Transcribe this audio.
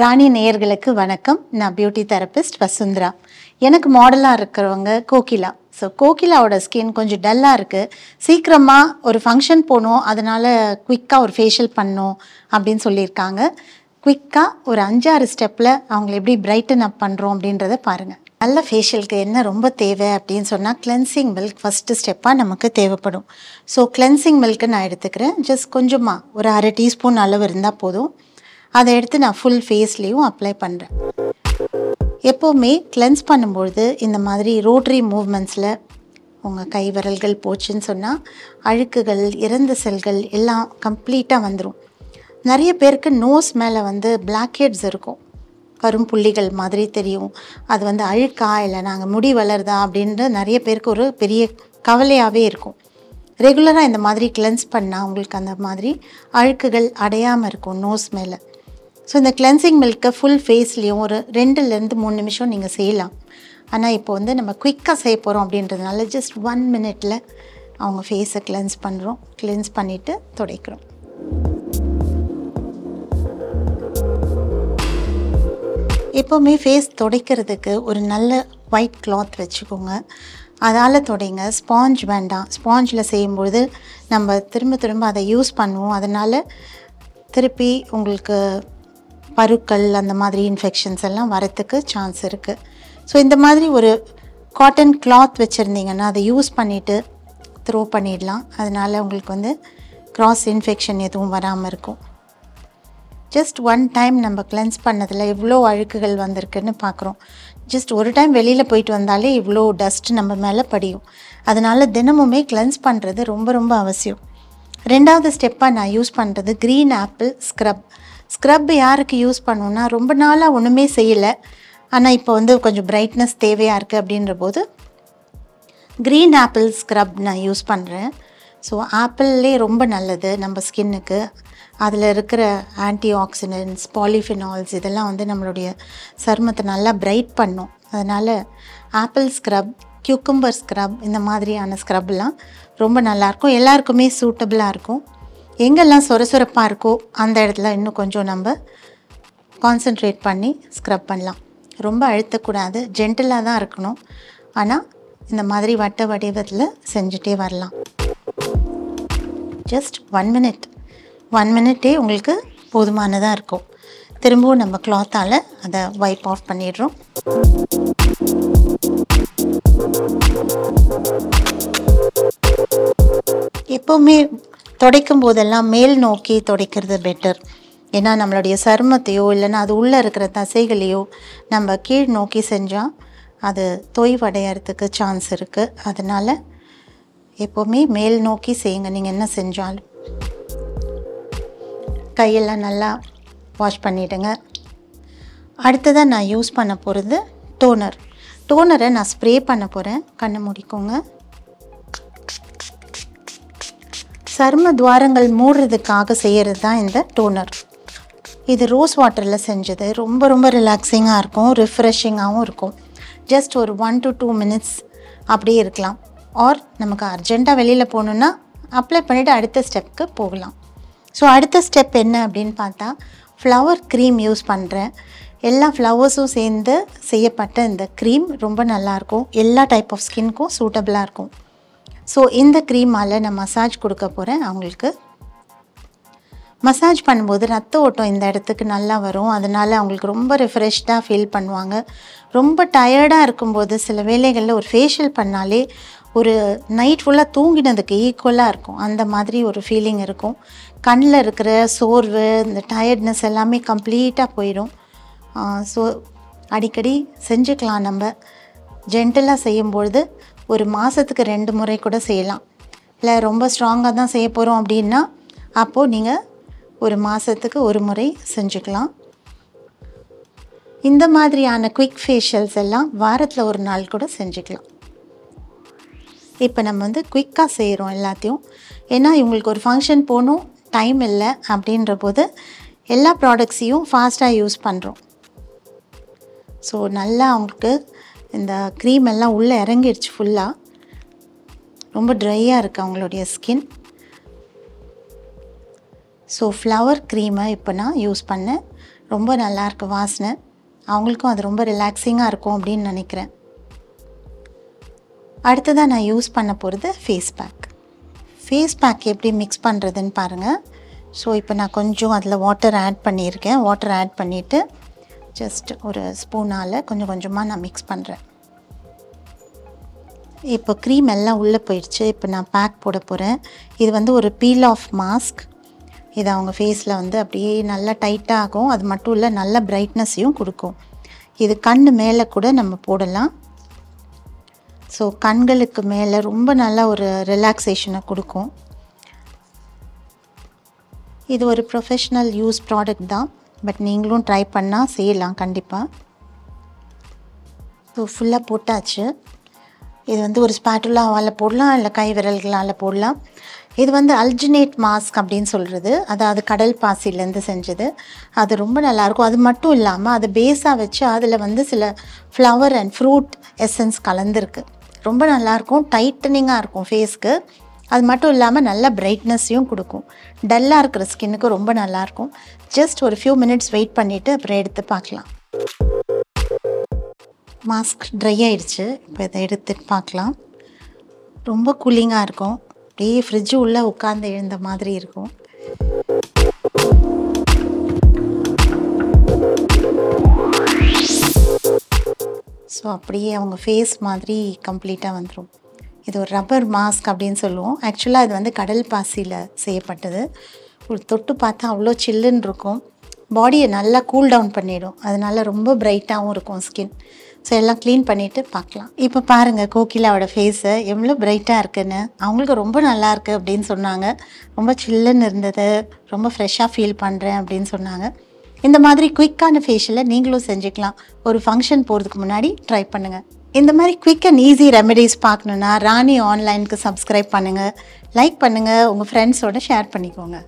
ராணி நேயர்களுக்கு வணக்கம். நான் பியூட்டி தெரபிஸ்ட் வசுந்தரா. எனக்கு மாடலாக இருக்கிறவங்க கோகிலா. ஸோ கோகிலாவோட ஸ்கின் கொஞ்சம் டல்லாக இருக்குது சீக்கிரமாக ஒரு ஃபங்க்ஷன் போகணும். அதனால் குயிக்காக ஒரு ஃபேஷியல் பண்ணும் அப்படின்னு சொல்லியிருக்காங்க. குயிக்காக ஒரு அஞ்சாறு ஸ்டெப்பில் அவங்களை எப்படி பிரைட்டன் அப் பண்ணுறோம் அப்படின்றத பாருங்கள் நல்ல ஃபேஷியலுக்கு என்ன ரொம்ப தேவை அப்படின்னு சொன்னால் கிளென்சிங் மில்க் ஃபஸ்ட்டு ஸ்டெப்பாக நமக்கு தேவைப்படும். ஸோ கிளென்சிங் மில்க்கு நான் எடுத்துக்கிறேன். ஜஸ்ட் கொஞ்சமாக ஒரு அரை டீஸ்பூன் அளவு இருந்தால் போதும். அதை எடுத்து நான் ஃபுல் ஃபேஸ்லேயும் அப்ளை பண்ணுறேன் எப்போவுமே கிளென்ஸ் பண்ணும்பொழுது இந்த மாதிரி ரோட்ரி மூவ்மெண்ட்ஸில் உங்கள் கை விரல்கள் போச்சுன்னு சொன்னால் அழுக்குகள் இறந்த செல்கள் எல்லாம் கம்ப்ளீட்டாக வந்துடும் நிறைய பேருக்கு நோஸ் மேலே வந்து பிளாக்கெட்ஸ் இருக்கும். கரும்புள்ளிகள் மாதிரி தெரியும். அது வந்து அழுக்கா இல்லை நாங்கள் முடி வளருதா அப்படின்ட்டு நிறைய பேருக்கு ஒரு பெரிய கவலையாகவே இருக்கும். ரெகுலராக இந்த மாதிரி கிளென்ஸ் பண்ணால் உங்களுக்கு அந்த மாதிரி அழுக்குகள் அடையாமல் இருக்கும் நோஸ் மேலே. ஸோ இந்த கிளென்சிங் மில்க்கை ஃபுல் ஃபேஸ்லேயும் ஒரு ரெண்டுலேருந்து மூணு நிமிஷம் நீங்கள் செய்யலாம். ஆனால் இப்போ வந்து நம்ம குயிக்காக செய்ய போகிறோம் அப்படின்றதுனால ஜஸ்ட் ஒன் மினிட்டில் அவங்க ஃபேஸை கிளென்ஸ் பண்ணுறோம் கிளென்ஸ் பண்ணிவிட்டு துடைக்கிறோம். எப்போவுமே ஃபேஸ் துடைக்கிறதுக்கு ஒரு நல்ல ஒயிட் கிளாத் வச்சுக்கோங்க. அதால் துடைங்க. ஸ்பாஞ்ச் வேண்டாம். ஸ்பாஞ்சில் செய்யும்பொழுது நம்ம திரும்ப திரும்ப அதை யூஸ் பண்ணுவோம். அதனால் திருப்பி உங்களுக்கு பருக்கள் அந்த மாதிரி இன்ஃபெக்ஷன்ஸ் எல்லாம் வரத்துக்கு சான்ஸ் இருக்குது ஸோ இந்த மாதிரி ஒரு காட்டன் கிளாத் வச்சுருந்தீங்கன்னா அதை யூஸ் பண்ணிவிட்டு த்ரோ பண்ணிடலாம். அதனால் உங்களுக்கு வந்து க்ராஸ் இன்ஃபெக்ஷன் எதுவும் வராமல் இருக்கும். ஜஸ்ட் ஒன் டைம் நம்ம கிளென்ஸ் பண்ணதில் இவ்வளோ அழுக்குகள் வந்திருக்குன்னு பார்க்குறோம் ஜஸ்ட் ஒரு டைம் வெளியில் போயிட்டு வந்தாலே இவ்வளோ டஸ்ட் நம்ம மேலே படியும். அதனால் தினமுமே கிளென்ஸ் பண்ணுறது ரொம்ப ரொம்ப அவசியம். ரெண்டாவது ஸ்டெப்பாக நான் யூஸ் பண்ணுறது க்ரீன் ஆப்பிள் ஸ்க்ரப் ஸ்க்ரப் யாருக்கு யூஸ் பண்ணுவோன்னா ரொம்ப நாளாக ஒன்றுமே செய்யலை. ஆனால் இப்போ வந்து கொஞ்சம் பிரைட்னஸ் தேவையாக இருக்குது அப்படின்ற போது க்ரீன் ஆப்பிள் ஸ்க்ரப் நான் யூஸ் பண்ணுறேன் ஸோ ஆப்பிள்லே ரொம்ப நல்லது நம்ம ஸ்கின்னுக்கு அதில் இருக்கிற ஆன்டி ஆக்சிடென்ட்ஸ் பாலிஃபினால்ஸ் இதெல்லாம் வந்து நம்மளுடைய சருமத்தை நல்லா பிரைட் பண்ணும். அதனால் ஆப்பிள் ஸ்க்ரப் கியூக்கம்பர் ஸ்க்ரப் இந்த மாதிரியான ஸ்க்ரப்லாம் ரொம்ப நல்லாயிருக்கும் எல்லாருக்குமே சூட்டபிளாக இருக்கும். எங்கெல்லாம் சொரசுரப்பாக இருக்கோ அந்த இடத்துல இன்னும் கொஞ்சம் நம்ம கான்சென்ட்ரேட் பண்ணி ஸ்க்ரப் பண்ணலாம். ரொம்ப அழுத்தக்கூடாது. ஜென்டிலாக தான் இருக்கணும். ஆனால் இந்த மாதிரி வட்ட வடிவத்தில் செஞ்சுட்டே வரலாம். ஜஸ்ட் ஒன் மினிட் ஒன் மினிட்டே உங்களுக்கு போதுமானதாக இருக்கும். திரும்பவும் நம்ம கிளாத்தால் அதை வைப் ஆஃப் பண்ணிடுறோம். எப்போவுமே துடைக்கும் போதெல்லாம் மேல் நோக்கி துடைக்கிறது பெட்டர் ஏன்னா நம்மளுடைய சருமத்தையோ இல்லைன்னா அது உள்ளே இருக்கிற தசைகளையோ நம்ம கீழ் நோக்கி செஞ்சால் அது தொய்வடையறதுக்கு சான்ஸ் இருக்குது அதனால் எப்போவுமே மேல் நோக்கி செய்யுங்க. நீங்கள் என்ன செஞ்சாலும். கையெல்லாம் நல்லா வாஷ் பண்ணிவிடுங்க அடுத்ததாக நான் யூஸ் பண்ண போகிறது டோனர் டோனரை நான் ஸ்ப்ரே பண்ண போகிறேன் கண்ணை முடிக்கோங்க. சரும துவாரங்கள் மூடுறதுக்காக செய்கிறது தான் இந்த டோனர் இது ரோஸ் வாட்டரில் செஞ்சது. ரொம்ப ரொம்ப ரிலாக்ஸிங்காக இருக்கும். ரிஃப்ரெஷிங்காகவும் இருக்கும். ஜஸ்ட் ஒரு ஒன் டு டூ மினிட்ஸ் அப்படியே இருக்கலாம். ஆர் நமக்கு அர்ஜெண்ட்டாக வெளியில் போகணுன்னா அப்ளை பண்ணிவிட்டு அடுத்த ஸ்டெப்புக்கு போகலாம். ஸோ அடுத்த ஸ்டெப் என்ன அப்படின்னு பார்த்தா ஃப்ளவர் க்ரீம் யூஸ் பண்ணுறேன் எல்லா ஃப்ளவர்ஸும் சேர்ந்து செய்யப்பட்ட இந்த க்ரீம் ரொம்ப நல்லாயிருக்கும் எல்லா டைப் ஆஃப் ஸ்கின்க்கும் சூட்டபிளாக இருக்கும். ஸோ இந்த க்ரீமால் நான் மசாஜ் கொடுக்க போகிறேன் அவங்களுக்கு. மசாஜ் பண்ணும்போது ரத்த ஓட்டம் இந்த இடத்துக்கு நல்லா வரும். அதனால் அவங்களுக்கு ரொம்ப ரிஃப்ரெஷ்டாக ஃபீல் பண்ணுவாங்க. ரொம்ப டயர்டாக இருக்கும்போது சில வேலைகளில் ஒரு ஃபேஷியல் பண்ணாலே ஒரு நைட் ஃபுல்லாக தூங்கினதுக்கு ஈக்குவலாக இருக்கும். அந்த மாதிரி ஒரு ஃபீலிங் இருக்கும். கண்ணில் இருக்கிற சோர்வு இந்த டயர்ட்னஸ் எல்லாமே கம்ப்ளீட்டாக போயிடும். ஸோ அடிக்கடி செஞ்சுக்கலாம் நம்ம. ஜென்டலாக செய்யும்பொழுது ஒரு மாதத்துக்கு ரெண்டு முறை கூட செய்யலாம். இல்லை ரொம்ப ஸ்ட்ராங்காக தான் செய்ய போகிறோம் அப்படின்னா அப்போது நீங்கள் ஒரு மாதத்துக்கு ஒரு முறை செஞ்சுக்கலாம். இந்த மாதிரியான குயிக் ஃபேஷியல்ஸ் எல்லாம் வாரத்தில் ஒரு நாள் கூட செஞ்சுக்கலாம். இப்போ நம்ம வந்து குயிக்காக செய்கிறோம் எல்லாத்தையும். ஏன்னா இவங்களுக்கு ஒரு ஃபங்க்ஷன் போகணும் டைம் இல்லை அப்படின்ற போது எல்லா ப்ராடக்ட்ஸையும் ஃபாஸ்ட்டாக யூஸ் பண்ணுறோம் ஸோ நல்லா அவங்களுக்கு இந்த க்ரீம் எல்லாம் உள்ளே இறங்கிடுச்சு ஃபுல்லாக ரொம்ப ட்ரையாக இருக்குது அவங்களுடைய ஸ்கின் ஸோ ஃப்ளவர் க்ரீமை இப்போ நான் யூஸ் பண்ணேன். ரொம்ப நல்லாயிருக்கு வாசனை. அவங்களுக்கும் அது ரொம்ப ரிலாக்ஸிங்காக இருக்கும் அப்படின்னு நினைக்கிறேன். அடுத்ததாக நான் யூஸ் பண்ண போகிறது ஃபேஸ் பேக் ஃபேஸ் பேக் எப்படி மிக்ஸ் பண்ணுறதுன்னு பாருங்கள் ஸோ இப்போ நான் கொஞ்சம் அதில் வாட்டர் ஆட் பண்ணியிருக்கேன். வாட்டர் ஆட் பண்ணிவிட்டு ஜஸ்ட் ஒரு ஸ்பூனால் கொஞ்சம் கொஞ்சமாக நான் மிக்ஸ் பண்ணுறேன் இப்போ க்ரீம் எல்லாம் உள்ளே போயிடுச்சு. இப்போ நான் பேக் போட போகிறேன் இது வந்து ஒரு பீல் ஆஃப் மாஸ்க் இது அவங்க ஃபேஸில் வந்து அப்படியே நல்லா டைட்டாக ஆகும். அது மட்டும் இல்லை நல்ல பிரைட்னஸையும் கொடுக்கும். இது கண் மேலே கூட நம்ம போடலாம். ஸோ கண்களுக்கு மேலே ரொம்ப நல்ல ஒரு ரிலாக்ஸேஷனை கொடுக்கும். இது ஒரு ப்ரொஃபஷ்னல் யூஸ் ப்ராடக்ட் தான். பட் நீங்களும் ட்ரை பண்ணால் செய்யலாம் கண்டிப்பாக ஸோ ஃபுல்லாக போட்டாச்சு. இது வந்து ஒரு ஸ்பேட்டுலாவால் போடலாம் இல்லை கை விரல்களால் போடலாம். இது வந்து அல்ஜினேட் மாஸ்க் அப்படின்னு சொல்கிறது அதாவது கடல் பாசிலேருந்து செஞ்சது. அது ரொம்ப நல்லாயிருக்கும். அது மட்டும் இல்லாமல் அது பேஸாக வச்சு அதில் வந்து சில ஃப்ளவர் அண்ட் ஃப்ரூட் எசன்ஸ் கலந்துருக்கு. ரொம்ப நல்லாயிருக்கும். டைட்டனிங்காக இருக்கும் ஃபேஸ்க்கு அது மட்டும் இல்லாமல் நல்ல பிரைட்னஸையும் கொடுக்கும். டல்லாக இருக்கிற ஸ்கின்னுக்கு ரொம்ப நல்லாயிருக்கும். ஜஸ்ட் ஒரு ஃபியூ மினிட்ஸ் வெயிட் பண்ணிவிட்டு அப்புறம் எடுத்து பார்க்கலாம். மாஸ்க் ட்ரை ஆயிடுச்சு இப்போ இதை எடுத்துட்டு பார்க்கலாம். ரொம்ப கூலிங்காக இருக்கும். அப்படியே ஃப்ரிட்ஜு உள்ளே உட்காந்து எழுந்த மாதிரி இருக்கும். ஸோ அப்படியே அவங்க ஃபேஸ் மாதிரி கம்ப்ளீட்டாக வந்துடும் இது ஒரு ரப்பர் மாஸ்க் அப்படின்னு சொல்லுவோம். ஆக்சுவலாக இது வந்து கடல் பாசியில் செய்யப்பட்டது. ஒரு தொட்டு பார்த்தா அவ்வளோ சில்லுன்னு இருக்கும். பாடியை நல்லா கூல் டவுன் பண்ணிடும். அதனால ரொம்ப பிரைட்டாகவும் இருக்கும் ஸ்கின் ஸோ எல்லாம் க்ளீன் பண்ணிவிட்டு பார்க்கலாம். இப்போ பாருங்கள் கோகிலாவோட ஃபேஸு எவ்வளோ பிரைட்டாக இருக்குன்னு. அவங்களுக்கு ரொம்ப நல்லா இருக்குது அப்படின்னு சொன்னாங்க. ரொம்ப சில்லுன்னு இருந்தது. ரொம்ப ஃப்ரெஷ்ஷாக ஃபீல் பண்ணுறேன் அப்படின்னு சொன்னாங்க. இந்த மாதிரி குயிக்கான ஃபேஷியலை நீங்களும் செஞ்சுக்கலாம். ஒரு ஃபங்க்ஷன் போகிறதுக்கு முன்னாடி ட்ரை பண்ணுங்கள் இந்த மாதிரி குவிக் அண்ட் ஈஸி ரெமெடிஸ் பார்க்கணுன்னா ராணி ஆன்லைனுக்கு சப்ஸ்கிரைப் பண்ணுங்கள் லைக் பண்ணுங்கள் உங்கள் ஃப்ரெண்ட்ஸோட ஷேர் பண்ணிக்கோங்க.